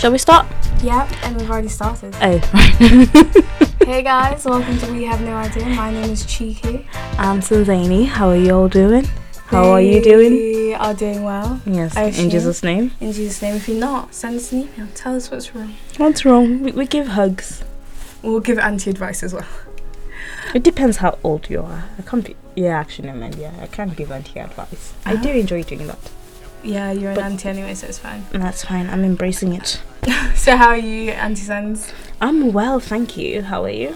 Shall we start? Yep, and we've already started. Oh, hey guys, welcome to We Have No Idea. My name is Cheeky. I'm Sanzani. How are you all doing? How are you doing? We are doing well. Yes, in. Jesus' name. In Jesus' name. If you're not, send us an email. Tell us what's wrong. What's wrong? We, we give hugs. We'll give anti advice as well. It depends how old you are. I can't be. Yeah, actually, no, man. Yeah, I can't give anti advice. I do Ah. enjoy doing that. Yeah, you're But- an anti anyway, so it's fine. That's fine. I'm embracing it. So, how are you, anti sends? I'm well, thank you. How are you?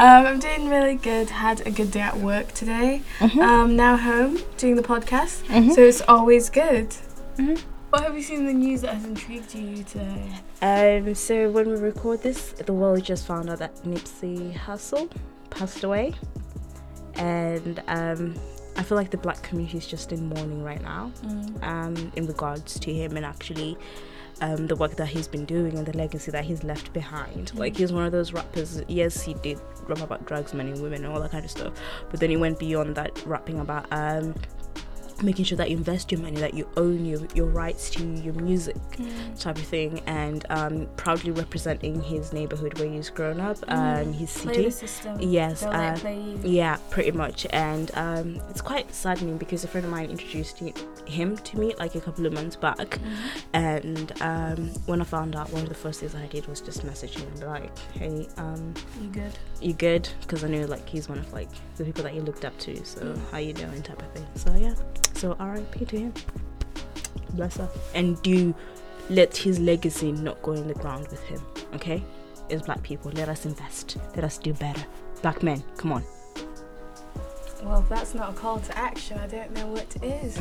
Um, I'm doing really good. Had a good day at work today. Mm-hmm. Um, now home doing the podcast. Mhm. So, it's always good. Mhm. What have you seen in the news that has intrigued you today? Um, so when we record this, the world just found out that Nipsey Hussle passed away, and um, I feel like the black community is just in mourning right now. um, in regards to him and actually um, the work that he's been doing and the legacy that he's left behind. Like he's one of those rappers. Yes, he did rap about drugs, men and women, and all that kind of stuff. But then he went beyond that, rapping about um, making sure that you invest your money, that you own your your rights to your music, type of thing, and um, proudly representing his neighborhood where he's grown up, um, his city. Yes, uh. Yeah, pretty much. And um, it's quite saddening because a friend of mine introduced him to me like a couple of months back. Mhm. And um, when I found out, one of the first things I did was just message him like, hey, um, You good? you good? Because I knew like he's one of like the people that you looked up to. So how you doing type of thing. So yeah. So R.I.P. to him. Bless her. And do let his legacy not go in the ground with him. Okay? As black people, let us invest. Let us do better. Black men, come on. Well, that's not a call to action, I don't know what is.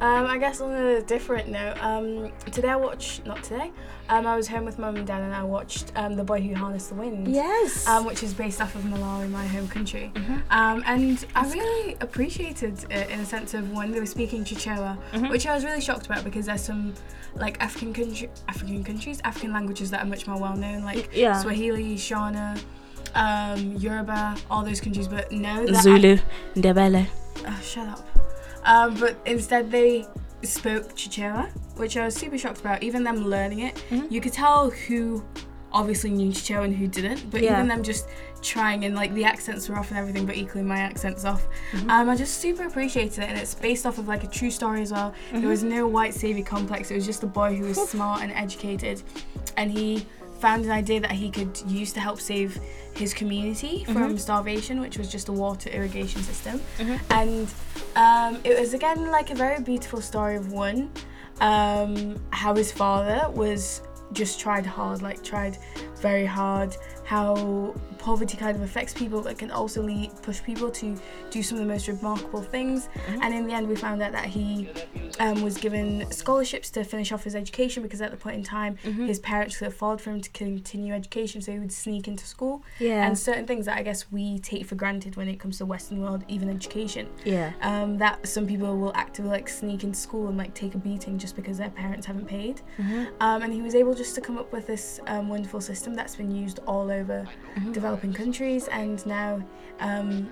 Um, I guess on a different note, um, today I watched, not today, um, I was home with mum and dad and I watched um, The Boy Who Harnessed the Wind. Yes. Um, which is based off of Malawi, my home country. Mhm. Um, and I really appreciated it in a sense of when they were speaking Chichewa, Mhm. which I was really shocked about because there's some like African country, African countries, African languages that are much more well known, like yeah. Swahili, Shona, um, Yoruba, all those countries. But no, Zulu, Ndebele. Oh, shut up. Um, but instead, they spoke Chichewa, which I was super shocked about. Even them learning it, Mhm. you could tell who obviously knew Chichewa and who didn't. But Yeah. even them just trying and like the accents were off and everything, but equally my accent's off. Mhm. Um, I just super appreciated it, and it's based off of like a true story as well. There was no white savior complex. It was just a boy who was smart and educated, and he found an idea that he could use to help save his community from Mhm. starvation, which was just a water irrigation system. Mhm. And um, it was again like a very beautiful story of one, um, how his father was just tried hard, like tried very hard. How poverty kind of affects people, but can also lead, push people to do some of the most remarkable things. Mhm. And in the end, we found out that he um, was given scholarships to finish off his education because at the point in time, Mhm. his parents could afford for him to continue education, so he would sneak into school. yeah. And certain things that I guess we take for granted when it comes to Western world, even education, yeah. um, that some people will actively like sneak into school and like take a beating just because their parents haven't paid. Mhm. Um, and he was able just to come up with this um, wonderful system that's been used all over developing countries, and now um,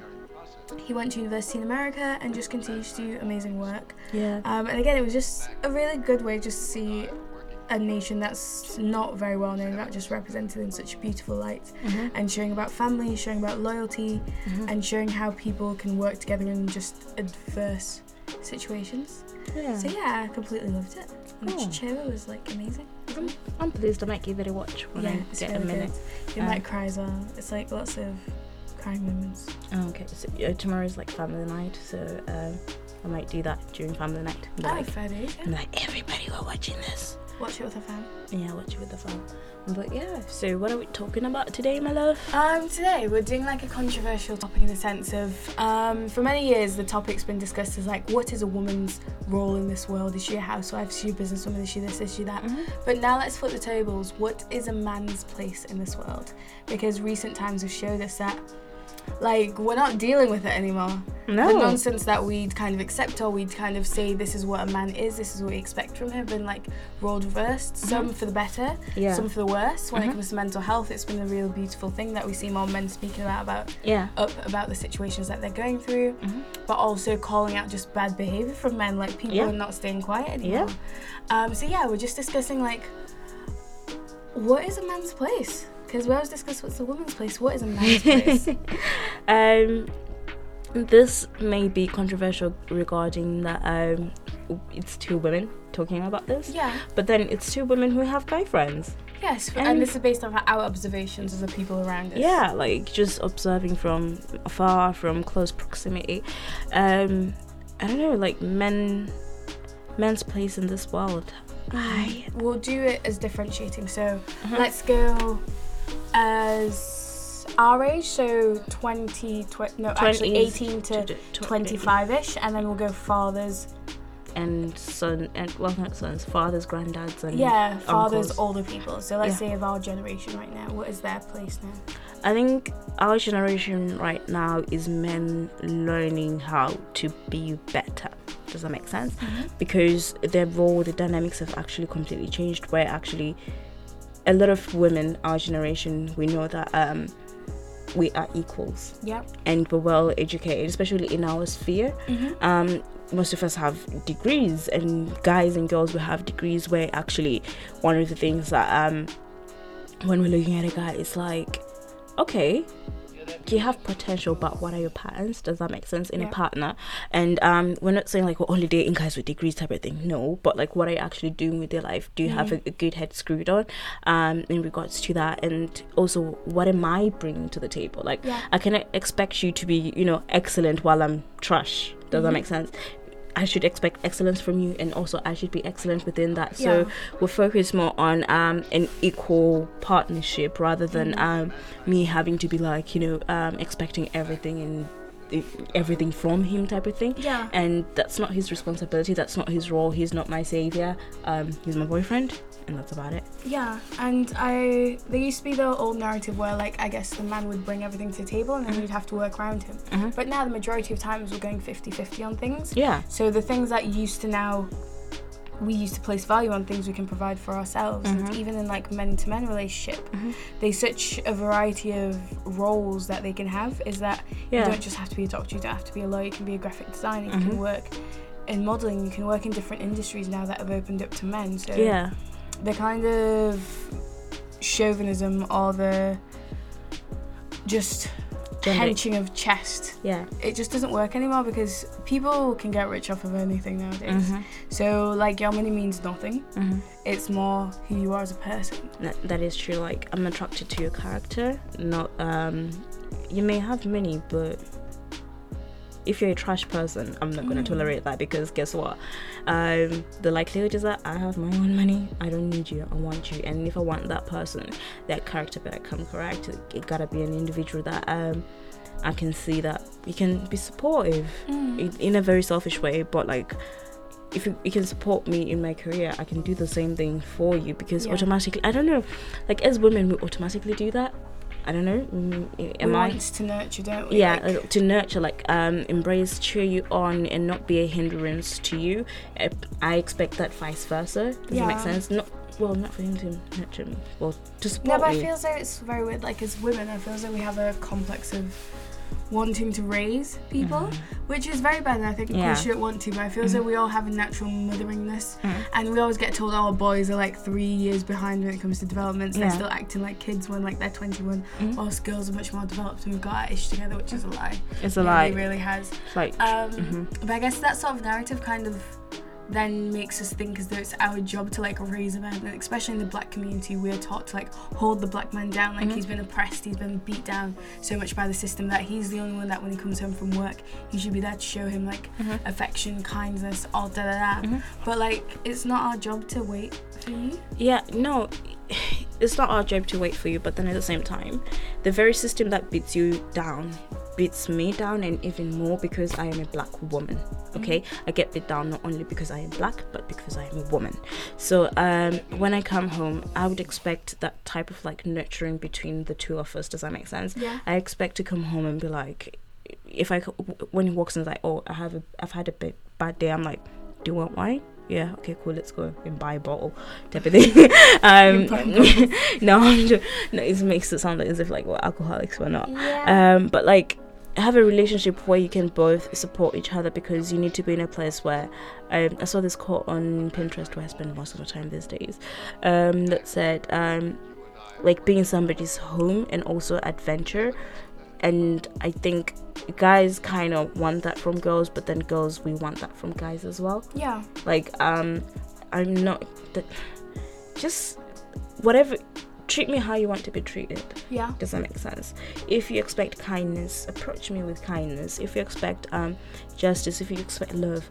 he went to university in America and just continues to do amazing work. Yeah. Um, and again, it was just a really good way just to see a nation that's not very well known, not just represented in such a beautiful light, Mhm. and showing about family, showing about loyalty, Mhm. and showing how people can work together in just adverse situations. yeah. So yeah, I completely loved it. And. Chichewa was like amazing. I'm pleased. I might give it a watch when yeah, I get really a minute. good. You Um, might cry as well. It's like lots of crying moments. Oh, okay. So uh, tomorrow's like family night, so um, I might do that during family night. Be Oh, like, dues, yeah. I'm like, everybody, we're watching this. Watch it with a fan. Yeah, watch it with the fam. But yeah. So what are we talking about today, my love? Um, today we're doing like a controversial topic in the sense of, um, for many years the topic's been discussed as like, what is a woman's role in this world? Is she a housewife? Is she a businesswoman? Is she this? Is she that? Mhm. But now let's flip the tables. What is a man's place in this world? Because recent times have showed us that, like, we're not dealing with it anymore. No. The nonsense that we'd kind of accept or we'd kind of say this is what a man is, this is what we expect from him, been like rolled reversed. Some for the better, yeah. some for the worse. When Mhm. it comes to mental health, it's been a real beautiful thing that we see more men speaking about about yeah. up about the situations that they're going through, Mhm. but also calling out just bad behavior from men, like people Yeah. are not staying quiet anymore. Um, so yeah, we're just discussing like what is a man's place? Because we always discuss what's a woman's place. What is a man's place? um, this may be controversial regarding that um, it's two women talking about this. yeah. But then it's two women who have guy friends. Yes, and, And- this is based on our observations of the people around us. Yeah, like just observing from afar, from close proximity. Um, I don't know, like men, men's place in this world. I We'll do it as differentiating. So Uh-huh. let's go as our age, so 20, tw- no, actually 18 to to- to- 25 ish, and then we'll go fathers. and son and well not sons, fathers, granddads, and Yeah, fathers, uncles. older people. So let's Yeah. say of our generation right now, what is their place now? I think our generation right now is men learning how to be better. Does that make sense? Mm-hmm. Because their role, the dynamics have actually completely changed. Where actually, a lot of women, our generation, we know that um, we are equals Yep. and we're well educated, especially in our sphere. Mm-hmm. Um, most of us have degrees, and guys and girls will have degrees. Where actually, one of the things that um, when we're looking at a guy, it's like, okay, you have potential, but what are your patterns? Does that make sense in Yeah. a partner? And um, we're not saying like we're only dating guys with degrees type of thing. No, but like what are you actually doing with your life? Do you have a, Mm-hmm. a good head screwed on? Um, in regards to that, and also what am I bringing to the table? Like Yeah. I cannot expect you to be, you know, excellent while I'm trash. Does that Mhm. make sense? I should expect excellence from you, and also I should be excellent within that. So Yeah. we'll focus more on um, an equal partnership rather than Mhm. um, me having to be like, you know, um, expecting everything and everything from him type of thing. Yeah. And that's not his responsibility. That's not his role. He's not my savior. Um, he's my boyfriend, and that's about it. Yeah, and I there used to be the old narrative where like I guess the man would bring everything to the table and then you'd have to work around him. Mhm. But now the majority of times we're going 50-50 on things. Yeah. So the things that used to now we used to place value on things we can provide for ourselves and Mhm. even in like men to men relationship Mhm. there's such a variety of roles that they can have is that Yeah. you don't just have to be a doctor you don't have to be a lawyer you can be a graphic designer you Mhm. can work in modeling you can work in different industries now that have opened up to men so Yeah. the kind of chauvinism or the just henching of chest Yeah. it just doesn't work anymore because people can get rich off of anything nowadays Mhm. so like your money means nothing Mhm. it's more who you are as a person That, that is true. Like I'm attracted to your character. Not um, you may have money, but if you're a trash person, I'm not gonna Mm. tolerate that because guess what? Um, the likelihood is that I have my own money. I don't need you. I want you. And if I want that person, that character better come correct. It, gotta be an individual that um, I can see that you can be supportive in, in a very selfish way, but like. If you, you can support me in my career, I can do the same thing for you because Yeah. automatically, I don't know, like as women, we automatically do that. I don't know. mm, we I? to nurture don't we? Yeah Like, uh, to nurture like um embrace cheer you on and not be a hindrance to you. Uh, i expect that vice versa. Does it make sense? Not well not for him to nurture me. Well to no but i me. feel as though it's very weird like as women i feel as though we have a complex of wanting to raise people Mhm. which is very bad and i think Yeah. we shouldn't want to but i feel as though Mhm. we all have a natural motheringness Mhm. and we always get told our boys are like three years behind when it comes to developments Yeah. they're still acting like kids when like they're 21 Mhm. us girls are much more developed and we've got our ish together which is a lie it's a It lie really, really has it's like um mhm. but i guess that sort of narrative kind of then makes us think as though it's our job to like raise a man and especially in the black community we're taught to like hold the black man down like Mhm. he's been oppressed he's been beat down so much by the system that he's the only one that when he comes home from work you should be there to show him like Mhm. affection kindness all da da da Mhm. but like it's not our job to wait for you yeah no it's not our job to wait for you but then at the same time the very system that beats you down beats me down and even more because i am a black woman okay? I get beat down not only because i am black but because i am a woman. So um when i come home i would expect that type of like nurturing between the two of us. Does that make sense? Yeah. I expect to come home and be like if i when he walks in like oh i have a i've had a bit bad day i'm like do you want wine? Yeah okay cool let's go and buy a bottle type of thing. Um no i'm just no it makes it sound like as if like we're alcoholics we're not. Yeah. Um but like have a relationship where you can both support each other because you need to be in a place where um, I saw this quote on Pinterest where I spend most of the time these days um, that said um, like being somebody's home and also adventure and I think guys kind of want that from girls but then girls we want that from guys as well Yeah. like um I'm not that just whatever treat me how you want to be treated. Yeah. does that make sense? If you expect kindness approach me with kindness. If you expect um justice if you expect love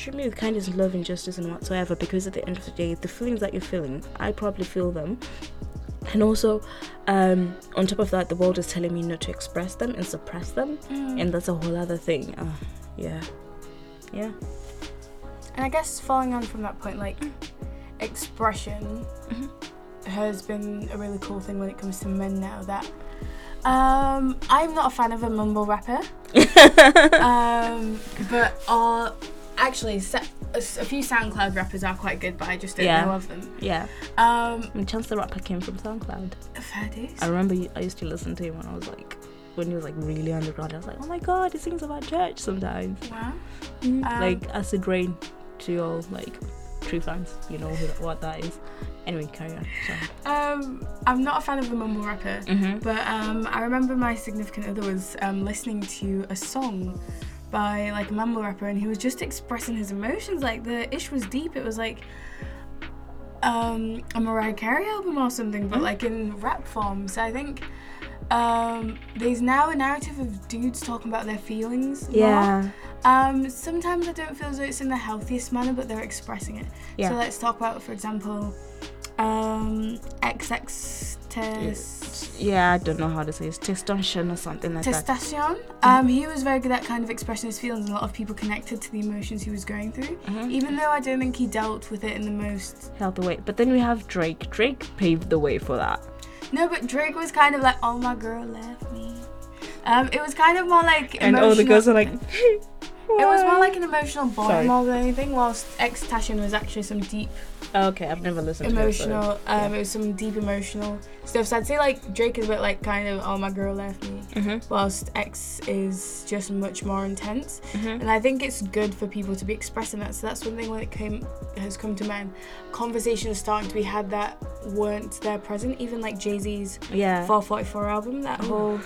treat me with kindness love and justice and whatsoever because at the end of the day the feelings that you're feeling i probably feel them. And also um on top of that the world is telling me not to express them and suppress them. Mm. and that's a whole other thing. Uh, yeah. Yeah. And I guess following on from that point, like expression Mhm. Has been a really cool thing when it comes to men now. That um, I'm not a fan of a mumble rapper, um, but uh, actually, sa- a, few SoundCloud rappers are quite good, but I just don't Yeah. know of them. yeah Um, and chance the rapper came from soundcloud fair. I remember you- I used to listen to him when I was like, when he was like really underground. I was like, oh my god, he sings about church sometimes. Wow. Mm. Um, like acid rain to all like true fans, you know who, what that is. Anyway, carry on. Um, I'm not a fan of the mumble rapper. Mm-hmm. But um, I remember my significant other was um, listening to a song by like a mumble rapper, and he was just expressing his emotions. Like the ish was deep. It was like um, a Mariah Carey album or something, but Mm. like in rap form. So I think um, there's now a narrative of dudes talking about their feelings. more. Um, sometimes I don't feel as though it's in the healthiest manner, but they're expressing it. Yeah. So let's talk about, for example, um, XX test. yeah, I don't know how to say it. It's testosterone or something like that. Testacion. Um, he was very good at kind of expressing his feelings, and a lot of people connected to the emotions he was going through. Mhm. Even though I don't think he dealt with it in the most. Healthy way. But then we have Drake. Drake paved the way for that. No, but Drake was kind of like, "Oh, my girl left me." Um, it was kind of more like And emotional. all the girls are like, It was more like an emotional bond more than anything, whilst X Tashin was actually some deep okay, I've never listened to it. so- emotional. Um, it was some deep emotional stuff. So I'd say like Drake is a bit like kind of, "Oh, my girl left me," Mhm, whilst X is just much more intense. mhm. And I think it's good for people to be expressing that. So that's one thing when it came has come to men. Conversations starting to be had that weren't there present. Even like Jay Z's Yeah. 444 album, that whole.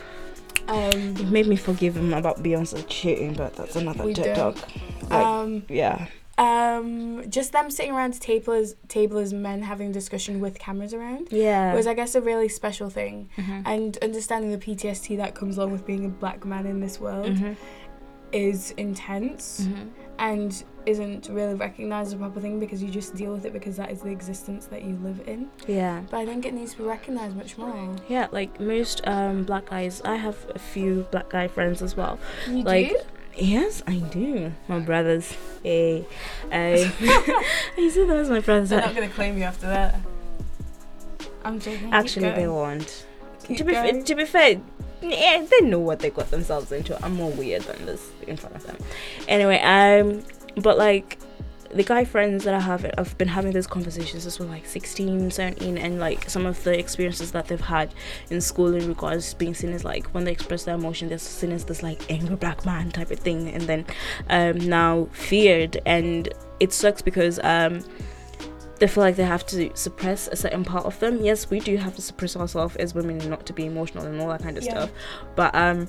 Um, It made me forgive him about Beyonce cheating, but that's another We talk. Like, um, yeah. um, just them sitting around table as table as men having a discussion with cameras around Yeah. was, I guess, a really special thing. Mhm. And understanding the PTSD that comes along with being a black man in this world Mhm. is intense. Mhm. and isn't really recognised as a proper thing because you just deal with it because that is the existence that you live in. Yeah. But I think it needs to be recognised much more. Yeah, like most um, black guys, I have a few black guy friends as well. You Like, do? Yes, I do. My brothers. Hey. I, I see them as my brothers. They're not going to claim you after that. I'm joking. Actually, they won't. Keep to be going. to be fair, yeah, they know what they got themselves into. I'm more weird than this in front of them. Anyway, um, but like the guy friends that I have, I've been having these conversations as well, like 16, 17, and like some of the experiences that they've had in school in regards to being seen as like when they express their emotion, they're seen as this like angry black man type of thing, and then um, now feared, and it sucks because um, they feel like they have to suppress a certain part of them. Yes, we do have to suppress ourselves as women not to be emotional and all that kind of Yeah. stuff. But um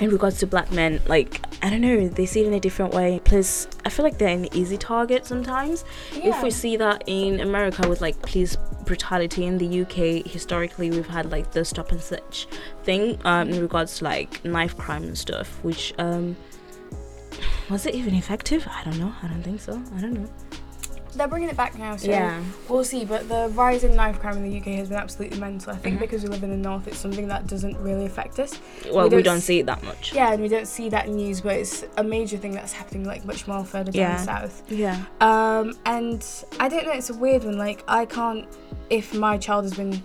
in regards to black men, like I don't know, they see it in a different way. Plus I feel like they're an easy target sometimes. If we see that in America with like police brutality in the UK, historically we've had like the stop and search thing um, in regards to like knife crime and stuff, which um was it even effective? I don't know. I don't think so. I don't know. They're bringing it back now, so yeah. we'll see. But the rise in knife crime in the UK has been absolutely mental. I think Mhm. because we live in the north, it's something that doesn't really affect us. Well, we we don't don't see it that much. Yeah, and we don't see that in news, but it's a major thing that's happening like much more further down Yeah. south. Yeah. Um, and I don't know, it's a weird one. Like, I can't, if my child has been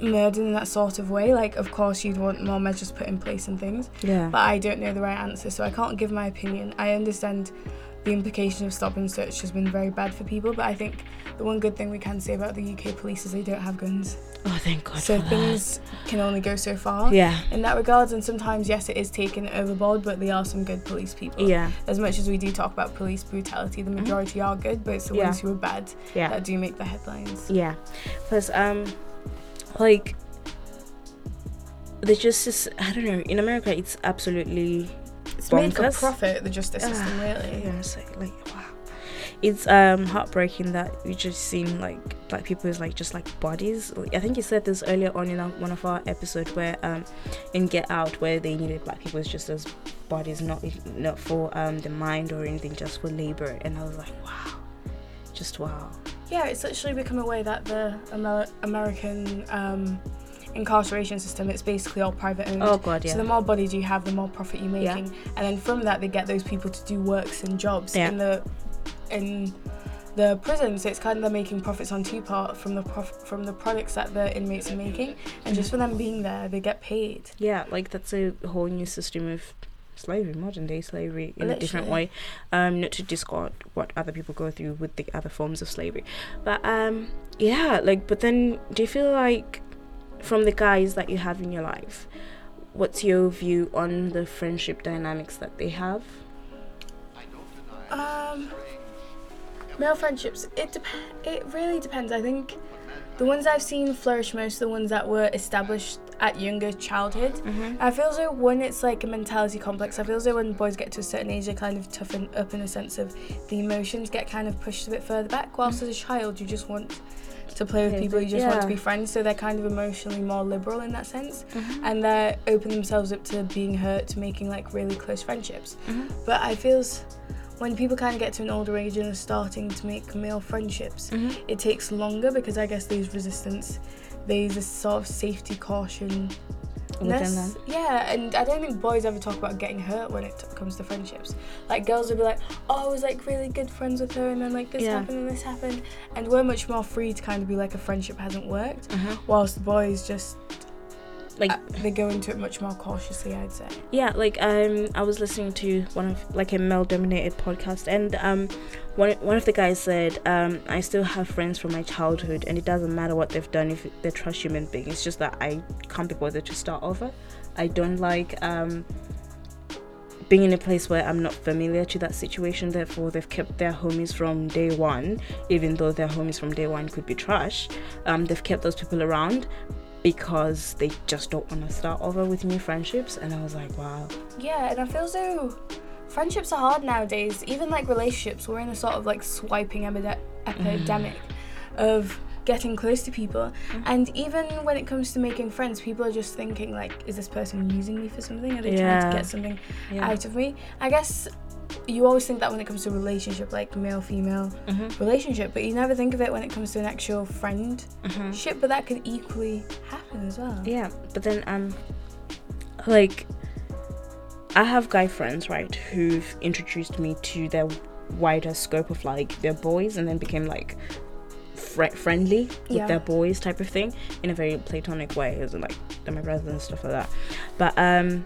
murdered in that sort of way, like, of course, you'd want more measures put in place and things, Yeah. but I don't know the right answer, so I can't give my opinion. I understand the implication of stop and search has been very bad for people. But I think the one good thing we can say about the UK police is they don't have guns. Oh, thank God. so things can only go so far. Yeah. in that regards. And sometimes, yes, it is taken overboard, but there are some good police people. Yeah. As much as we do talk about police brutality, the majority are good, but it's the Yeah. ones who are bad Yeah. that do make the headlines. Yeah, because um, like the justice. I don't know. In America, it's absolutely It's made for profit, the justice system, Ah, really. yeah. It's like, like wow. It's um heartbreaking that we just seen like black people as like just like bodies. I think you said this earlier on in our, one of our episodes where um in Get Out where they needed black people just as bodies, not not for um the mind or anything, just for labor. And I was like, wow, just wow. Yeah, it's actually become a way that the Amer- American um, incarceration system, it's basically all private owned. Oh God, yeah. So the more bodies you have, the more profit you're making, Yeah. and then from that they get those people to do works and jobs Yeah. in the in the prison. So it's kind of making profits on two part from the prof- from the products that the inmates are making, and just for them being there, they get paid. Yeah, like that's a whole new system of slavery, modern day slavery in a different way. Um, not to discard what other people go through with the other forms of slavery, but um, yeah, like, but then do you feel like from the guys that you have in your life, what's your view on the friendship dynamics that they have? Um, male friendships. It dep- It really depends. I think the ones I've seen flourish most are the ones that were established at younger childhood. Mm-hmm. I feel as though when it's like a mentality complex, I feel as though when boys get to a certain age, they kind of toughen up in a sense of the emotions get kind of pushed a bit further back. Whilst as a child, you just want to play with people, you just want to be friends, so they're kind of emotionally more liberal in that sense, Mm-hmm. and they open themselves up to being hurt, to making like really close friendships. Mm-hmm. But I feels when people kind of get to an older age and are starting to make male friendships, Mm-hmm. it takes longer because I guess there's resistance, there's a sort of safety caution. Within them. Yeah, and I don't think boys ever talk about getting hurt when it t- comes to friendships. Like girls will be like, "Oh, I was like really good friends with her, and then like this Yeah. happened and this happened," and we're much more free to kind of be like a friendship hasn't worked, Uh-huh. whilst the boys just Like uh, they go into it much more cautiously. I'd say. yeah like um i was listening to one of like a male dominated podcast and um one, one of the guys said um i still have friends from my childhood and it doesn't matter what they've done if they're trash human beings it's just that i can't be bothered to start over i don't like um being in a place where I'm not familiar to that situation, therefore they've kept their homies from day one, even though their homies from day one could be trash. Um, they've kept those people around because they just don't want to start over with new friendships. And I was like, wow, Yeah, and I feel though friendships are hard nowadays. Even like relationships, we're in a sort of like swiping epide- epidemic mm. of getting close to people. Mm. And even when it comes to making friends, people are just thinking like, is this person using me for something? Are they trying to get something yeah, out of me? I guess you always think that when it comes to relationship, like male female Mhm. relationship, but you never think of it when it comes to an actual friendship. Mhm. But that could equally happen as well. yeah. But then um, like I have guy friends right who've introduced me to their wider scope of like their boys, and then became like fri friendly with Yeah. their boys type of thing in a very platonic way, as in like they're my brothers and stuff like that. But um,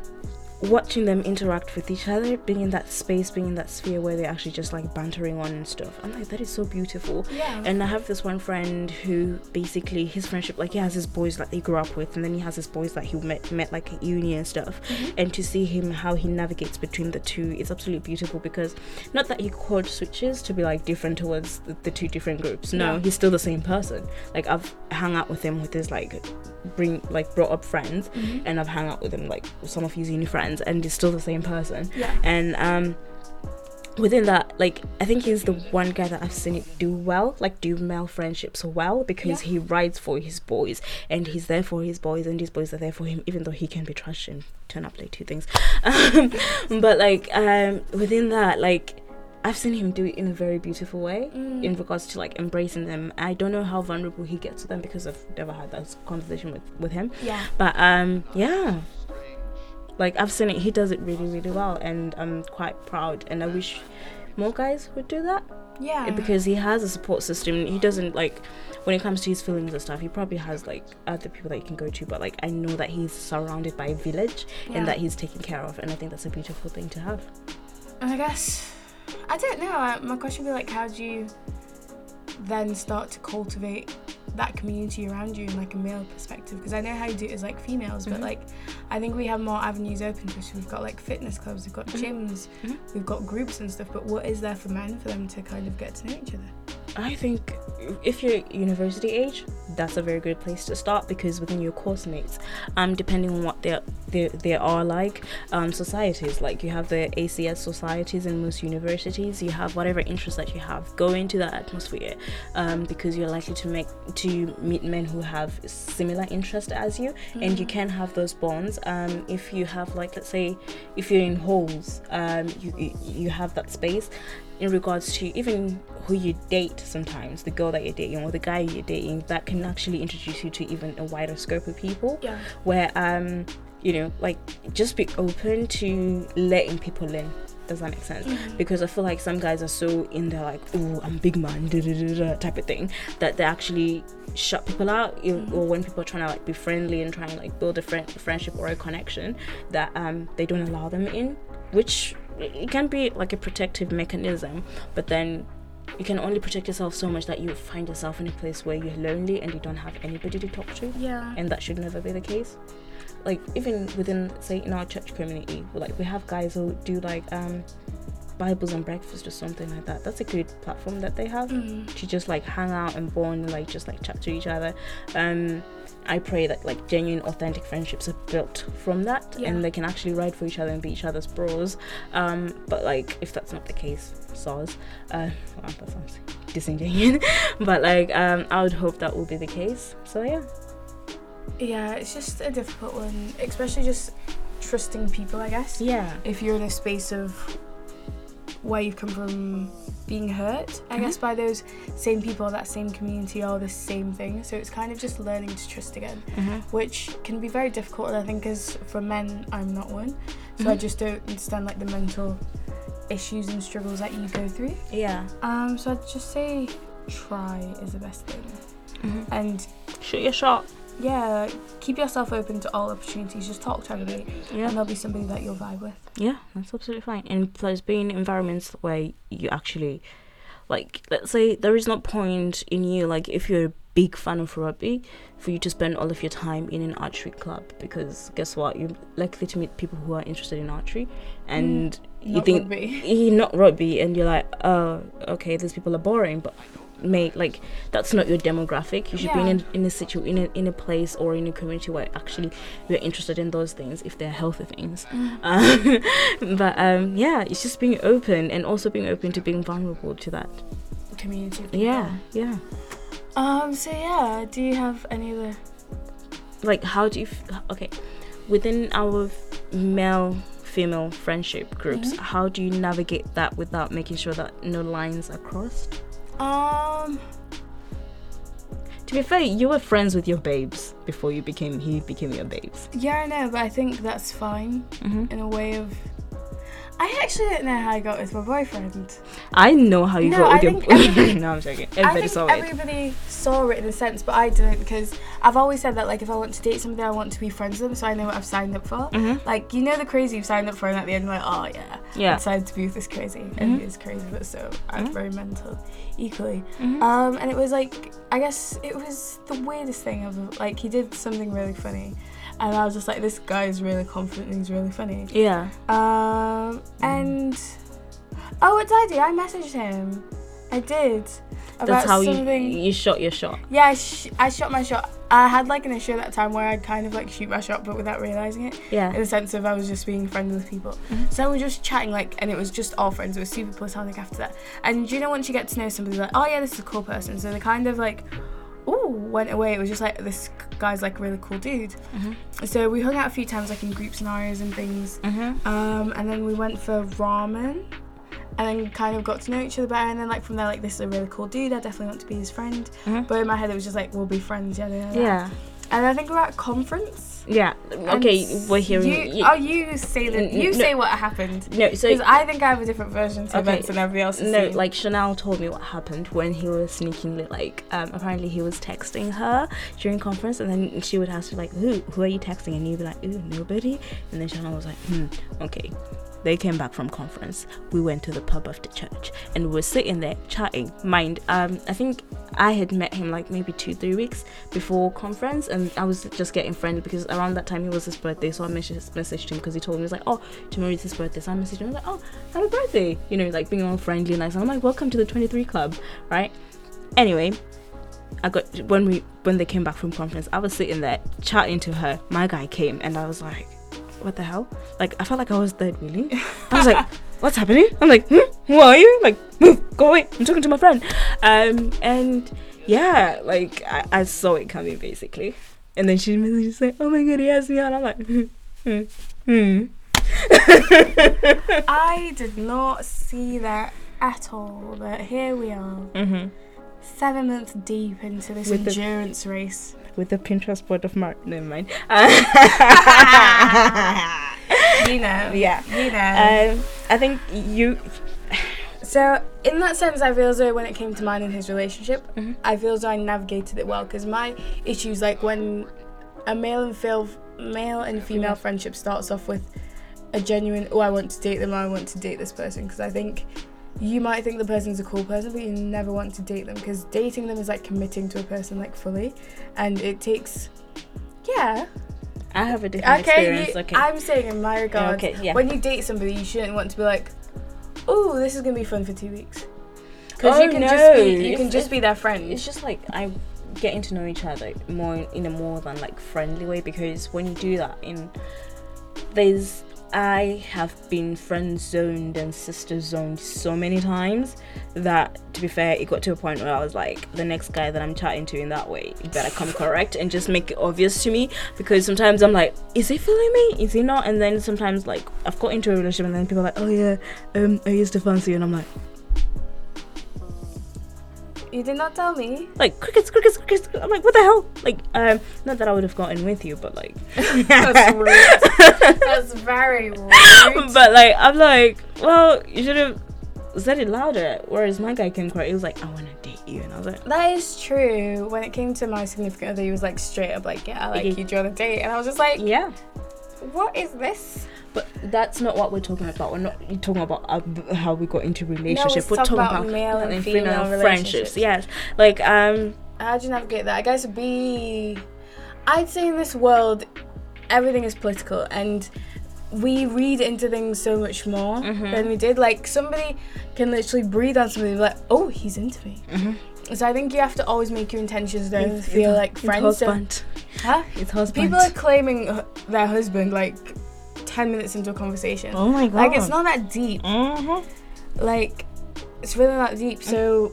watching them interact with each other, being in that space, being in that sphere where they're actually just like bantering on and stuff, I'm like that is so beautiful. Yeah. And I have this one friend who basically his friendship, like he has his boys that he grew up with, and then he has his boys that he met met like at uni and stuff. And to see him how he navigates between the two, it's absolutely beautiful because not that he code switches to be like different towards the, the two different groups. No, Yeah. he's still the same person. Like I've hung out with him with his like bring like brought up friends, Mhm. and I've hung out with him like some of his uni friends, and he's still the same person Yeah. and um within that like i think he's the one guy that i've seen it do well like do male friendships well because Yeah. he rides for his boys and he's there for his boys and his boys are there for him even though he can be trash and turn up like two things um, but like um within that like i've seen him do it in a very beautiful way Mm. in regards to like embracing them i don't know how vulnerable he gets to them because i've never had that conversation with with him Yeah. but um yeah like i've seen it he does it really really well and i'm quite proud and i wish more guys would do that Yeah. because he has a support system he doesn't like when it comes to his feelings and stuff he probably has like other people that he can go to but like i know that he's surrounded by a village Yeah. and that he's taken care of and i think that's a beautiful thing to have And I guess I don't know. My question would be like, how do you then start to cultivate that community around you in like a male perspective? Because I know how you do it as like females, but Mhm. like I think we have more avenues open to us. We've got like fitness clubs, we've got Mhm. gyms, Mhm. we've got groups and stuff. But what is there for men for them to kind of get to know each other? I think if you're university age, that's a very good place to start because within your course mates, um, depending on what there there, there are like um, societies, like you have the ACS societies in most universities, you have whatever interest that you have, go into that atmosphere um, because you're likely to make to meet men who have similar interest as you, and you can have those bonds. Um, if you have like let's say if you're in halls, um, you- you have that space in regards to even who you date sometimes the girl that you're dating or the guy you're dating that can actually introduce you to even a wider scope of people Yeah. where um you know like just be open to letting people in does that make sense Mm-hmm. because i feel like some guys are so in there like oh i'm big man da, da, da, da, type of thing that they actually shut people out you- Mhm. or when people are trying to like be friendly and trying to like build a friend friendship or a connection that um they don't allow them in which it can be like a protective mechanism but then you can only protect yourself so much that you find yourself in a place where you're lonely and you don't have anybody to talk to Yeah. and that should never be the case like even within say in our church community like we have guys who do like um bibles and breakfast or something like that that's a good platform that they have Mm. to just like hang out and bond and like just like chat to each other um i pray that like genuine authentic friendships are built from that Yeah. and they can actually ride for each other and be each other's bros. Um but like if that's not the case SARS uh wow, that sounds disingenuous but like um i would hope that will be the case. So yeah. Yeah, it's just a difficult one, especially just trusting people, I guess. yeah. If you're in a space of where you've come from being hurt, I guess, by those same people, that same community, or the same thing. So it's kind of just learning to trust again, mm-hmm. which can be very difficult. I think, as for men, I'm not one. So I Mhm. just don't understand like the mental issues and struggles that you go through. yeah Um, so I'd just say try is the best thing. mm-hmm. And shoot your shot yeah, keep yourself open to all opportunities. Just talk to everybody, and yeah there'll be somebody that you'll vibe with. Yeah, that's absolutely fine. And being in environments where you actually, like, let's say there is no point in you, like, if you're a big fan of rugby, for you to spend all of your time in an archery club because guess what? You're likely to meet people who are interested in archery, and mm, you Not think rugby. not rugby, and you're like, oh, okay, these people are boring, but. Mate, like that's not your demographic. You should be in a, in a situ in a in a place or in a community where actually you're interested in those things if they're healthy things. Um, but um, yeah, it's just being open and also being open to being vulnerable to that. community. Yeah, yeah. Um. So yeah, do you have any other? Like, how do you? F- okay, within our male female friendship groups, Mhm. how do you navigate that without making sure that no lines are crossed? Um. To be fair, you were friends with your babes before you became he became your babes. Yeah, I know, but I think that's fine hmm in a way of. I actually don't know how I got with my boyfriend. I know how you No, got I with your. everybody- no, I'm joking. I Everybody think saw it. everybody saw it in a sense, but I didn't because I've always said that like if I want to date somebody, I want to be friends with them, so I know what I've signed up for. hmm Like you know the crazy you've signed up for, and at the end you're like, oh yeah, I Yeah. decided to be with this crazy, and Mhm. he is crazy, but so I'm Mhm. very mental, equally. Mhm. Um, and it was like I guess it was the weirdest thing of like he did something really funny, and I was just like, this guy is really confident and he's really funny. yeah. Um, and oh, it's did I messaged him. I did. That's how you something. you shot your shot. Yeah, I, sh- I shot my shot. I had like an issue at that time where I'd kind of like shoot my shot, but without realizing it, Yeah. in the sense of I was just being friends with people. Mhm. So we were just chatting like, and it was just all friends. It was super platonic after that. And you know, once you get to know somebody, like, oh yeah, this is a cool person. So they kind of like, ooh, went away. It was just like this guy's like a really cool dude. Mhm. So we hung out a few times like in group scenarios and things. Mhm. Um, and then we went for ramen. And then kind of got to know each other better, and then like from there, like this is a really cool dude. I definitely want to be his friend. Mhm. But in my head, it was just like we'll be friends, yeah, yeah. Yeah. And I think we're at a conference. Yeah. Okay, and we're hearing. You, you- oh, you say the, N- you no. say what happened. no, so Because I think I have a different version to Okay. events than everybody else. no, seeing. like Chanel told me what happened when he was sneakingly like um apparently he was texting her during conference and then she would ask her like who who are you texting and you'd be like ooh nobody and then Chanel was like hmm okay they came back from conference. We went to the pub after church and we were sitting there chatting. Mind, um, I think I had met him like maybe two, three weeks before conference, and I was just getting friendly because around that time it was his birthday. So I messaged, messaged him because he told me, he was like, Oh, tomorrow is his birthday. So I messaged him, I was like, Oh, happy birthday. You know, like being all friendly and nice. And I'm like, Welcome to the 23 Club, right? Anyway, I got when we when they came back from conference, I was sitting there chatting to her. My guy came and I was like, what the hell? Like I felt like I was dead really. I was like, what's happening? I'm like, hmm, who are you? Like, move, go away. I'm talking to my friend. Um, and yeah, like I, I saw it coming basically. And then she just like, oh my god, he has me on. I'm like, hmm, hmm, hmm. I did not see that at all, but here we are. Mm-hmm. Seven months deep into this With the- endurance race. With the Pinterest board of Mark. Never mind. You know. yeah. You know. Um, I think you. So, in that sense, I feel as though when it came to mine and his relationship, Mhm. I feel as though I navigated it well because my issues, like when a male and feel, male and female Female. friendship starts off with a genuine, oh, I want to date them, I want to date this person, because I think you might think the person's a cool person, but you never want to date them because dating them is like committing to a person like fully, and it takes, yeah. I have a different Okay, experience. you- okay. I'm saying in my regard, okay, yeah. when you date somebody, you shouldn't want to be like, "Oh, this is gonna be fun for two weeks," because Oh, you can no. just be you It's- can just be their friend. it's just like I'm getting to know each other more in a more than like friendly way because when you do that in there's I have been friend zoned and sister zoned so many times that to be fair it got to a point where I was like the next guy that I'm chatting to in that way you better come correct and just make it obvious to me because sometimes I'm like is he feeling me? Is he not? And then sometimes like I've got into a relationship and then people are like oh yeah um I used to fancy you and I'm like you did not tell me. like crickets, crickets, crickets. I'm like, what the hell? Like, um, not that I would have gotten with you, but like, That's rude. That's very rude. but like, I'm like, well, you should have said it louder. Whereas my guy came quiet. He was like, I want to date you, and I was like, That is true. When it came to my significant other, he was like straight up like, "Yeah, like Mhm. you. Do you want to date?" And I was just like, yeah. "What is this?" But that's not what we're talking about. We're not talking about uh, how we got into relationship. let's we're talk talking about about, male and female relationships. friendships. Yes, like um, How do you navigate that? I guess be. I'd say in this world, everything is political, and we read into things so much more Mhm. than we did. Like somebody can literally breathe on somebody, and be like, "Oh, he's into me." mhm. So I think you have to always make your intentions known. It's- feel like it's friends. So, husband. huh? It's husband. People are claiming their husband like ten minutes into a conversation. oh my god. Like it's not that deep. Mhm. like it's really not deep so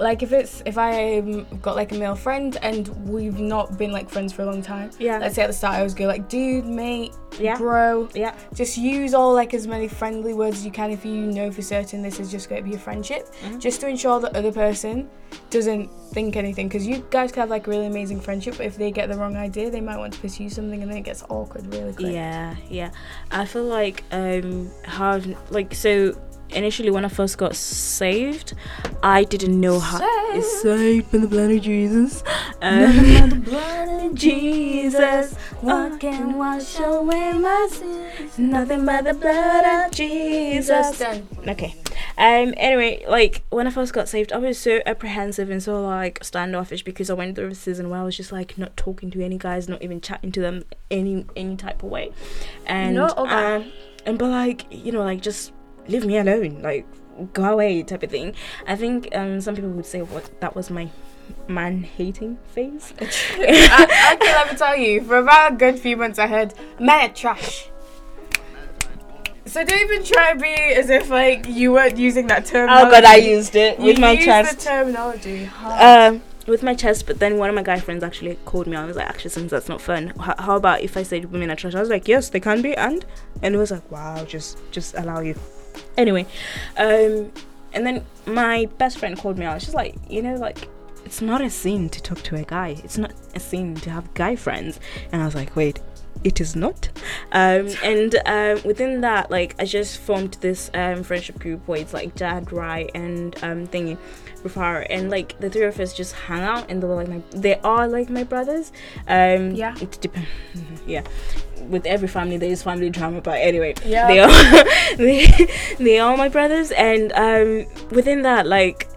like if it's if i'm got like a male friend and we've not been like friends for a long time Yeah. let's say at the start i was go like dude mate yeah. bro Yeah. just use all like as many friendly words as you can if you know for certain this is just going to be a friendship Mhm. just to ensure that other person doesn't think anything because you guys could have like a really amazing friendship but if they get the wrong idea they might want to pursue something and then it gets awkward really quick Yeah, yeah. I feel like um how like so initially when I first got saved, I didn't know how Saved. saved by the blood of Jesus. Nothing Um, the blood of Jesus, what can wash away my sins? nothing but the blood of Jesus. Done. Okay. Um. Anyway, like when I first got saved, I was so apprehensive and so like standoffish because I went through a season where I was just like not talking to any guys, not even chatting to them any any type of way, and No, okay. um, and but like you know like just leave me alone, like go away type of thing. I think um some people would say what that was my man hating phase. I, can let me tell you, for about a good few months, I heard men are trash. So don't even try to be as if like you weren't using that terminology. Oh god, I used it You with my used chest. the terminology. hard. um with my chest but then one of my guy friends actually called me i was like actually since that's not fun how, how about if i said women are trash i was like yes they can be and and it was like wow just just allow you anyway um and then my best friend called me out. She's like you know like it's not a sin to talk to a guy. It's not a sin to have guy friends. And i was like wait it is not. Um, and um, within that, like I just formed this um, friendship group where it's like Dad, Rai, and um, thingy, Rufara, and like the three of us just hang out, and they were like my, they are like my brothers. Um, Yeah. it depends. yeah, with every family there is family drama, but anyway, Yeah. they are they, they are my brothers, and um, within that, like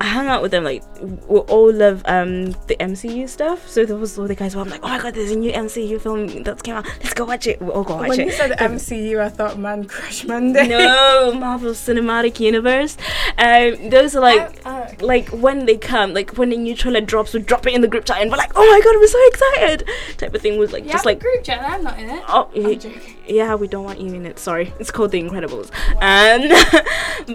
I hung out with them. Like we all love um the MCU stuff. So there was all the guys where I'm like, oh my god, there's a new MCU film that's came out. Let's go watch it. We all go watch When it. you said MCU, I thought Man Crush Monday. no, Marvel Cinematic Universe. Um, those are like. Oh, Like when they come, like when the new trailer drops, we drop it in the group chat and we're like, "Oh my god, we're so excited!" Type of thing was like yeah, just like, group chat. I'm not in it. "Oh, I'm joking. Yeah, we don't want you in it." Sorry, it's called The Incredibles. And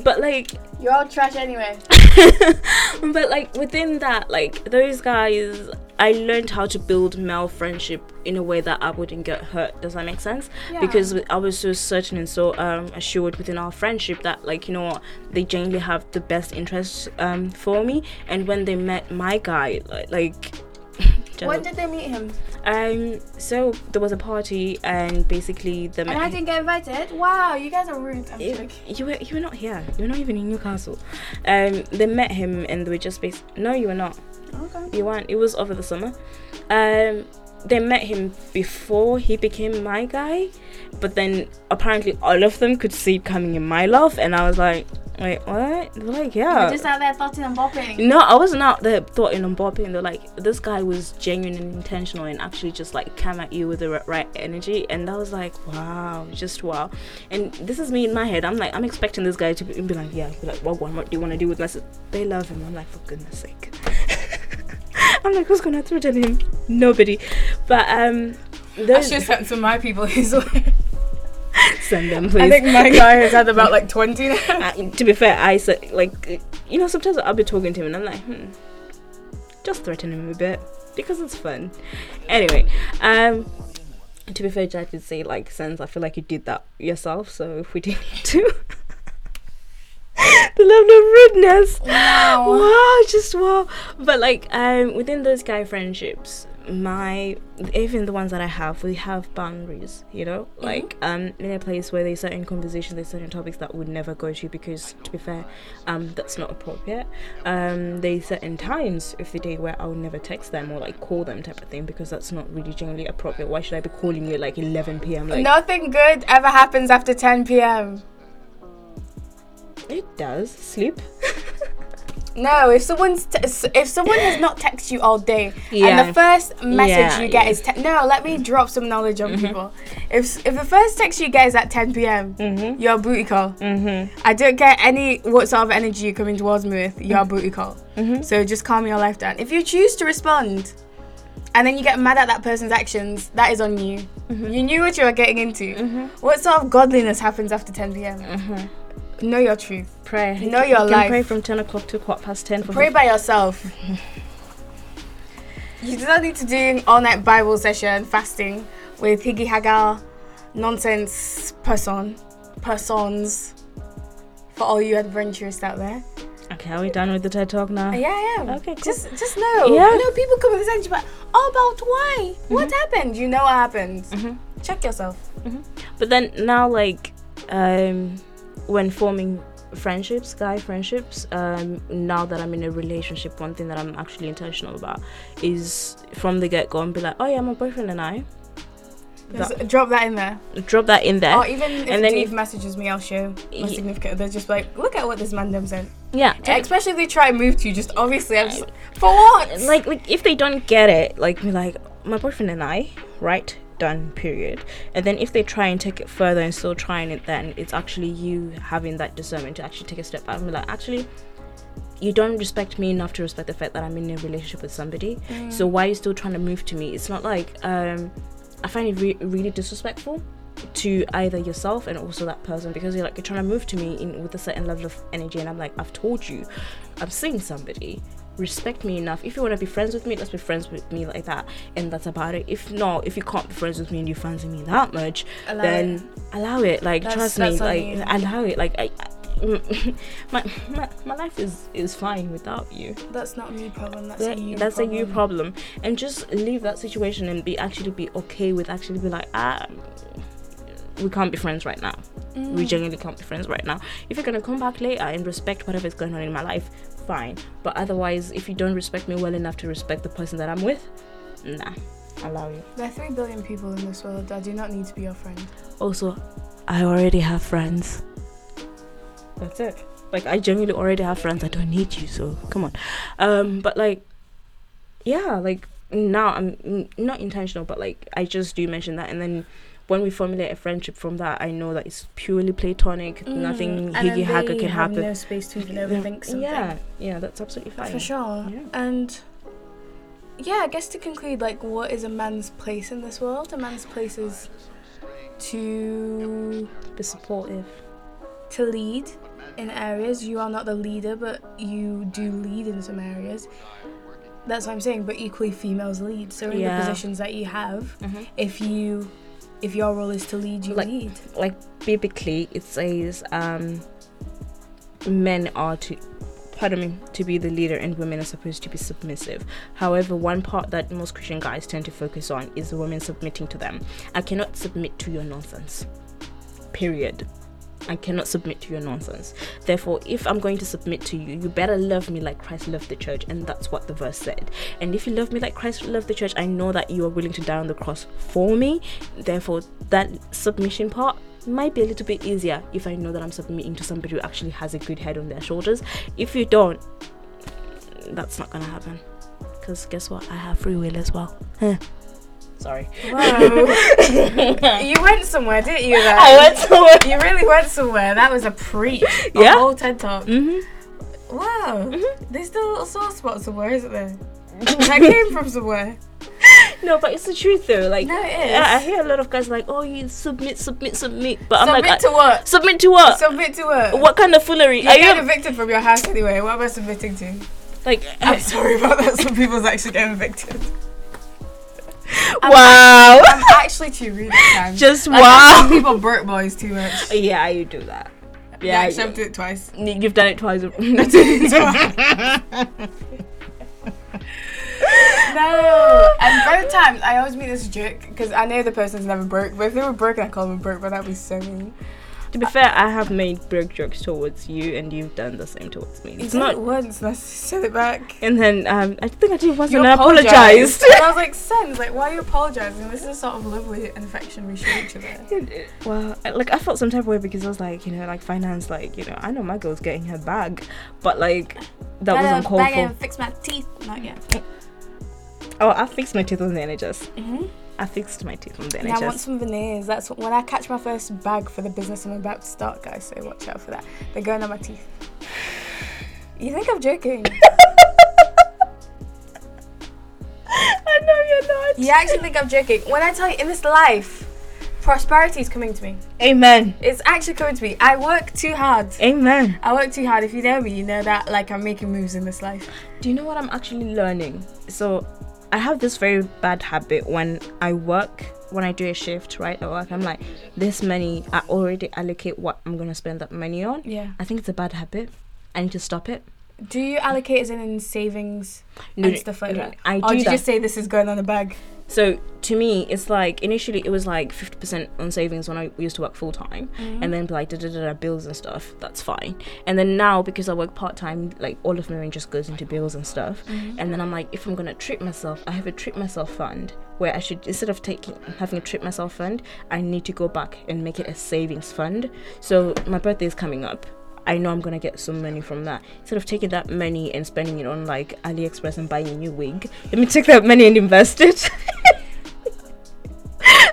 but like You're all trash anyway. but like within that like those guys i learned how to build male friendship in a way that i wouldn't get hurt does that make sense Yeah. because i was so certain and so um, assured within our friendship that like you know what they genuinely have the best interests um, for me and when they met my guy like, like When did they meet him? um so there was a party and basically the And I didn't get invited. Wow, you guys are rude. I'm you, joking. you were you were not here. You were not even in Newcastle. Um, they met him and they were just based. No, you were not. Okay. You weren't. It was over the summer. Um, they met him before he became my guy, but then apparently all of them could see it coming in my love, and I was like, wait, what? They're like, yeah. You're just out there thoughting and bopping. No, I wasn't out there thoughting and bopping. They're like, this guy was genuine and intentional and actually just like came at you with the right energy. And I was like, wow, just wow. And this is me in my head. I'm like, I'm expecting this guy to be, be like, yeah, be like, what, what, what do you want to do with my They love him. I'm like, for goodness sake. I'm like, who's gonna threaten him? Nobody. But um, I those should send of my people his way. send them, please. I think my guy has had about like 20 now. uh, to be fair, I said like you know sometimes I'll be talking to him and I'm like, hmm, just threaten him a bit because it's fun. Anyway, um, to be fair, Jack did say like since I feel like you did that yourself, so if we didn't need to. The level of rudeness. Wow. Wow, just wow. But like um within those guy friendships, my even the ones that I have, we have boundaries, you know? Like um in a place where there's certain conversations, there's certain topics that would never go to because to be fair, um that's not appropriate. Um there's certain times of the day where I would never text them or like call them type of thing because that's not really generally appropriate. Why should I be calling you at like eleven PM? Like Nothing good ever happens after 10 p.m. it does. Sleep. No, if someone's t- if someone has not texted you all day, Yeah. and the first message Yeah, you get yeah. is te- no, let me drop some knowledge on people. If if the first text you get is at 10 p.m., Mm-hmm. you're a booty call. Mm-hmm. I don't care any what sort of energy you're coming towards me with. You're a booty call. Mm-hmm. So just calm your life down. If you choose to respond, and then you get mad at that person's actions, that is on you. Mm-hmm. You knew what you were getting into. What sort of godliness happens after 10 p.m.? Mm-hmm. Know your truth. Pray. Know your you can life. pray from ten o'clock to quarter past ten for Pray by yourself. you do not need to do an all night Bible session fasting with Higgy Hagar nonsense person persons for all you adventurous out there. Okay, are we done with the TED talk now? Yeah, am. Okay, cool. Just just know. Yeah. You know, people come with this but oh about why? What happened? You know what happened. Mhm. Check yourself. But then now, like, um, when forming friendships, guy friendships, um, now that I'm in a relationship, one thing that I'm actually intentional about is from the get go and be like, oh yeah, my boyfriend and I. Just drop that in there. Drop that in there. Or even if And then Dave messages me, I'll show my significant. They're just like, look at what this man them said. yeah. Especially if they try and move to you, just obviously, I'm just for what? like like if they don't get it like be like my boyfriend and i right done period. And then if they try and take it further and still trying it then it's actually you having that discernment to actually take a step back and be like actually you don't respect me enough to respect the fact that i'm in a relationship with somebody. So why are you still trying to move to me? It's not like um i find it re- really disrespectful to either yourself and also that person because you're like you're trying to move to me in with a certain level of energy and i'm like i've told you i'm seeing somebody respect me enough if you want to be friends with me let's be friends with me like that and that's about it if not if you can't be friends with me and you fancy me that much Allow then allow it like That's- trust that's me like you. allow it like I, my, my my life is is fine without you. That's not a me problem. That's That- a you that's problem. a you problem, and just leave that situation and be actually be okay with actually be like ah. We can't be friends right now. We Mm. genuinely can't be friends right now. If you're gonna come back later and respect whatever is going on in my life, fine. But otherwise, if you don't respect me well enough to respect the person that I'm with, nah, I allow you. There are three billion people in this world. I do not need to be your friend. Also, I already have friends. That's it. Like I genuinely already have friends. I don't need you, so come on. Um, but like, yeah, like now I'm not intentional, but like I just do mention that, and then when we formulate a friendship from that, I know that it's purely platonic. Nothing Mm. Then higgy can happen. No space to even overthink something. Yeah, yeah, that's absolutely fine. For sure. Yeah. And yeah, I guess to conclude, like, what is a man's place in this world? A man's place is to Be supportive. to lead in areas. You are not the leader, but you do lead in some areas. That's what I'm saying. But equally, females lead. So in Yeah. the positions that you have, if you if your role is to lead, you Like- lead. Like biblically, it says um, men are to. Pardon me, to be the leader and women are supposed to be submissive. However, one part that most Christian guys tend to focus on is the women submitting to them. I cannot submit to your nonsense. Period. I cannot submit to your nonsense. Therefore, if I'm going to submit to you, you better love me like Christ loved the church, and that's what the verse said. And if you love me like Christ loved the church, I know that you are willing to die on the cross for me. Therefore, that submission part might be a little bit easier if I know that I'm submitting to somebody who actually has a good head on their shoulders. If you don't, that's not gonna happen. Because guess what? I have free will as well. Huh. Sorry. Wow. you went somewhere, didn't you? There? I went somewhere. You really went somewhere. That was a preach. A Yeah. whole TED talk. Mm-hmm. Wow. There's still a little sore spot somewhere, isn't there? that came from somewhere. No, but it's the truth though. Like, No, it is. yeah, I hear a lot of guys like, "Oh, you submit, submit, submit," but I'm like, Submit to what? submit to what? Submit to what? what kind of foolery? You're Are getting you evicted from your house anyway. What am I submitting to? like? I'm sorry about that. Some people's actually getting evicted. Wow, I'm actually too rude at times. just Like, wow. people broke boys too much. yeah, you do that. Yeah, Yeah, I've done it twice. you've done it twice. No, and both times I always make this joke because I know the person's never broke. But if they were broken, I call them broke. But that'd be so mean. To be fair, I have made broke jokes towards you, and you've done the same towards me. It's not. once, and I said it back. And then um, I think I did once, You and I apologized. And I was like, Sense, like, why are you apologizing? This is sort of lovely and affection we show each other. Well, I- like I felt some type of way because I was like, you know, like finance, like you know, I know my girl's getting her bag, but like that was uncalled for. fix my teeth. Not yet. Oh, I fixed my teeth on the NHS. Mm-hmm. I fixed my teeth on the Yeah, I want some veneers. That's what, when I catch my first bag for the business I'm about to start, guys. So watch out for that. They're going on my teeth. You think I'm joking? I know you're not. you actually think I'm joking? When I tell you in this life, prosperity is coming to me. Amen. It's actually coming to me. I work too hard. Amen. I work too hard. If you know me, you know that like I'm making moves in this life. Do you know what I'm actually learning? So, I have this very bad habit when I work, when I do a shift, right? At work, I'm like, this money, I already allocate what I'm gonna spend that money on. Yeah. I think it's a bad habit. I need to stop it. Do you allocate as in, in savings No, and stuff like no, that? I or do do you that. just say this is going on the bag? So to me, it's like initially it was like fifty percent on savings when I used to work full time, Mm-hmm. and then like da da da da bills and stuff. That's fine. And then now because I work part time, like all of my money just goes into bills and stuff. Mm-hmm. And then I'm like, if I'm gonna treat myself, I have a treat myself fund where I should instead of taking having a treat myself fund, I need to go back and make it a savings fund. So my birthday is coming up. I know I'm gonna get some money from that. Instead of taking that money and spending it on like AliExpress and buying a new wig, let me take that money and invest it.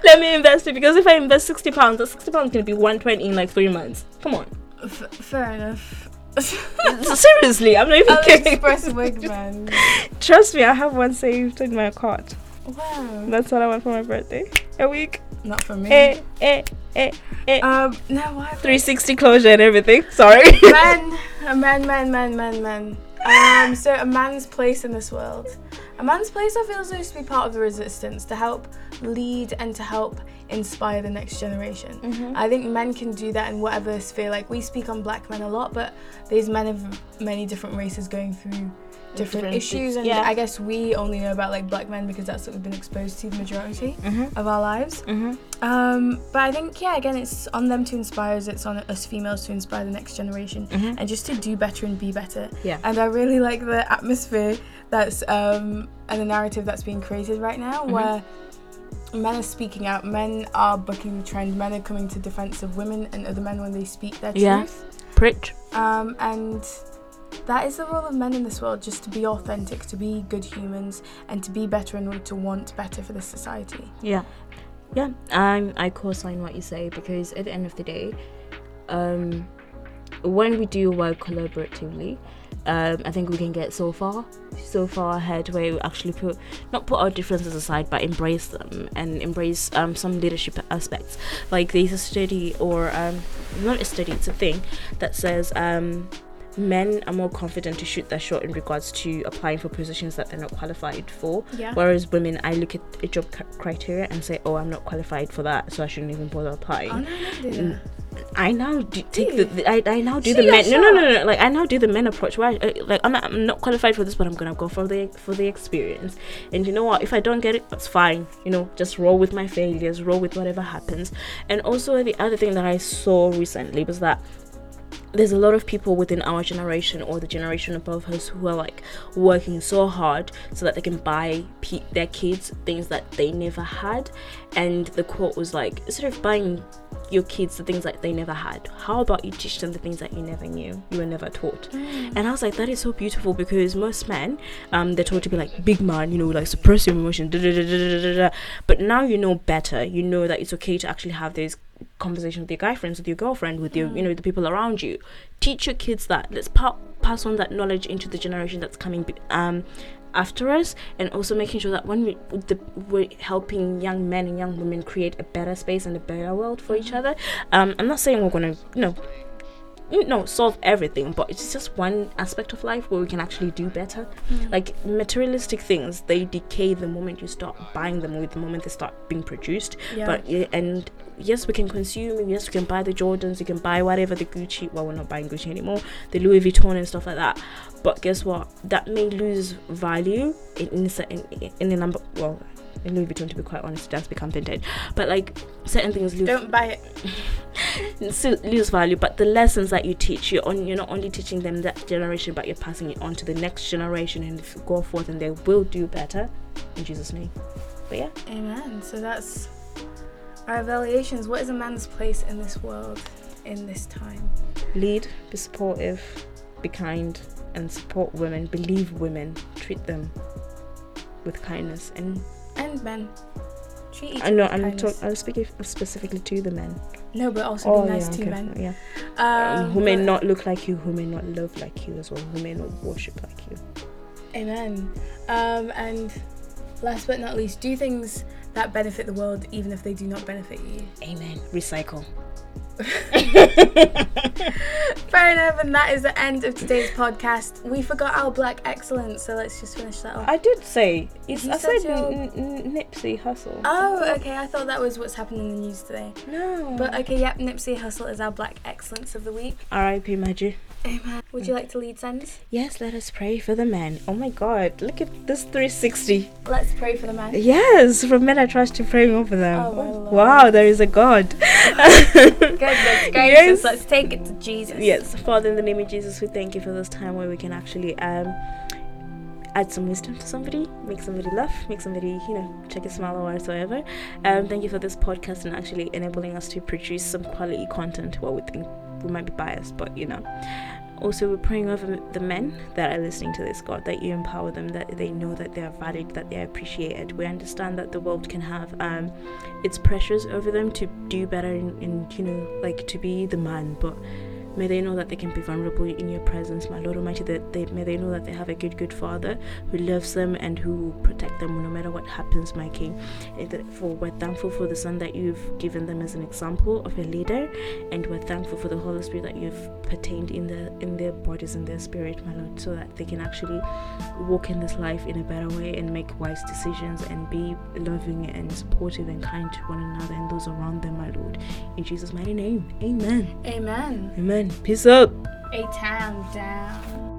let me invest it because if I invest sixty pounds, that sixty pounds gonna be one twenty in like three months. Come on, F- fair enough. seriously, I'm not even kidding. AliExpress wig man. Trust me, I have one saved in my cart. Wow. That's what I want for my birthday. A week. Not for me. Eh, eh, eh, eh. Um, no, why? 360 closure and everything. Sorry. man, a man, man, man, man, man. Um, so a man's place in this world. A man's place, I feel, is supposed to be part of the resistance to help lead and to help inspire the next generation. Mhm. I think men can do that in whatever sphere. Like we speak on black men a lot, but there's men of many different races going through different, Different issues, and yeah. I guess we only know about like black men because that's what we've been exposed to the majority Mhm. of our lives. Mhm. Um, but I think yeah, again, it's on them to inspire us. It's on us females to inspire the next generation Mhm. and just to do better and be better. Yeah. And I really like the atmosphere that's um, and the narrative that's being created right now, Mhm. where men are speaking out, men are bucking the trend, men are coming to defense of women and other men when they speak their Yeah. truth. Preach. Um, and that is the role of men in this world, just to be authentic, to be good humans, and to be better in order to want better for this society. Yeah, yeah. Um, I co-sign what you say because at the end of the day, um, when we do work collaboratively, um, I think we can get so far, so far ahead where we actually put not put our differences aside, but embrace them and embrace um, some leadership aspects. Like there's a study, or um, not a study, it's a thing that says. Men are more confident to shoot their shot in regards to applying for positions that they're not qualified for. Yeah. Whereas women, I look at a job c- criteria and say, "Oh, I'm not qualified for that, so I shouldn't even bother applying." Oh no, no. I now do, take the, the I, I now do Shoot the men no, no no no like I now do the men approach where I, uh, like I'm not, I'm not qualified for this but I'm gonna go for the for the experience and you know what if I don't get it that's fine you know just roll with my failures roll with whatever happens and also the other thing that I saw recently was that there's a lot of people within our generation or the generation above us who are like working so hard so that they can buy their kids things that they never had. And the quote was like instead of buying your kids the things that they never had? How about you teach them the things that you never knew you were never taught? And i was like that is so beautiful because most men um they're taught to be like big man you know like suppress your emotion da, da, da, da, da, da, da. but now you know better. You know that it's okay to actually have those conversations with your guy friends with your girlfriend with your you know the people around you. Teach your kids that. Let's pa- pass on that knowledge into the generation that's coming um after us and also making sure that when we the, we're helping young men and young women create a better space and a better world for each other. Um i'm not saying we're gonna you know you know solve everything but it's just one aspect of life where we can actually do better. Mm. Like materialistic things they decay the moment you start buying them or the moment they start being produced. Yeah. but and yes we can consume yes we can buy the jordans you can buy whatever the gucci well we're not buying gucci anymore the louis vuitton and stuff like that. But guess what? That may lose value in in, a certain- in the number well in louis vuitton to be quite honest it does become vintage but like certain things lose Don't buy it. still lose value but the lessons that you teach you're on you're not only teaching them that generation but you're passing it on to the next generation and if you go forth and they will do better in jesus name but yeah Amen. So that's our evaluations. What is a man's place in this world in this time? lead be supportive be kind and support women believe women treat them with kindness and And men. Treat each i know i'm talking i'm speaking specifically to the men No, but also be nice to okay, men. yeah Um, um, who may not look like you who may not love like you as well who may not worship like you Amen. Um, and last but not least, do things that benefit the world even if they do not benefit you. amen recycle Fair enough, and that is the end of today's podcast. We forgot our black excellence, so let's just finish that off. I did say it's. You I said said your- n- n- Nipsey Hussle. Oh, okay. I thought that was what's happening in the news today. no. But okay, yep, Nipsey Hussle is our Black Excellence of the Week. R.I.P. Maggie. Amen. Would you like to lead send? Yes, let us pray for the men. Oh my God! Look at this 360. Let's pray for the men. Yes, from men I trust to praying over them. Oh, wow, there is a God. Goodness gracious. Yes. Let's take it to Jesus. yes, Father, in the name of Jesus, we thank you for this time where we can actually um add some wisdom to somebody, make somebody laugh, make somebody, you know, check a smile or whatsoever. Um, thank you for this podcast and actually enabling us to produce some quality content. Well, we think we might be biased, but you know. Also, we're praying over the men that are listening to this, God, that you empower them, that they know that they are valued, that they are appreciated. We understand that the world can have um, its pressures over them to do better and, and, you know, like to be the man, but May they know that they can be vulnerable in your presence, my Lord Almighty. That they may they know that they have a good, good Father who loves them and who will protect them no matter what happens, my King. Eh, for we're thankful for the Son that you've given them as an example of a leader, and we're thankful for the Holy Spirit that you've pertained in the in their bodies and their spirit, my Lord, so that they can actually walk in this life in a better way and make wise decisions and be loving and supportive and kind to one another and those around them, my Lord. In Jesus' mighty name, Amen. Amen. Amen. Peace up. A time down.